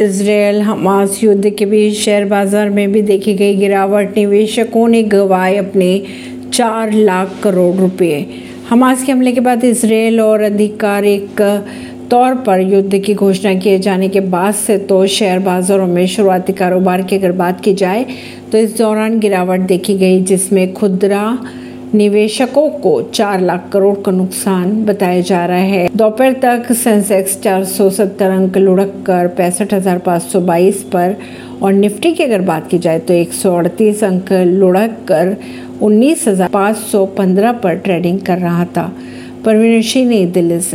Israel Hamas युद्ध के बीच share बाज़ार में भी देखी गई गिरावट निवेशकों ने गंवाए अपने चार लाख करोड़ रुपए। हमास के हमले के बाद इसराइल और आधिकारिक तौर पर युद्ध की घोषणा किए जाने के बाद से तो शेयर बाजारों में शुरुआती कारोबार की अगर बात की जाए तो इस दौरान गिरावट देखी गई, जिसमें खुदरा निवेशकों को चार लाख करोड़ का नुकसान बताया जा रहा है। दोपहर तक सेंसेक्स 470 अंक लुढ़क कर पैंसठ पर, और निफ्टी की अगर बात की जाए तो एक सौ अड़तीस अंक लुढ़क कर उन्नीस हज़ार पाँच सौ पंद्रह पर ट्रेडिंग कर रहा था। परवीन सिंह नई दिल्ली से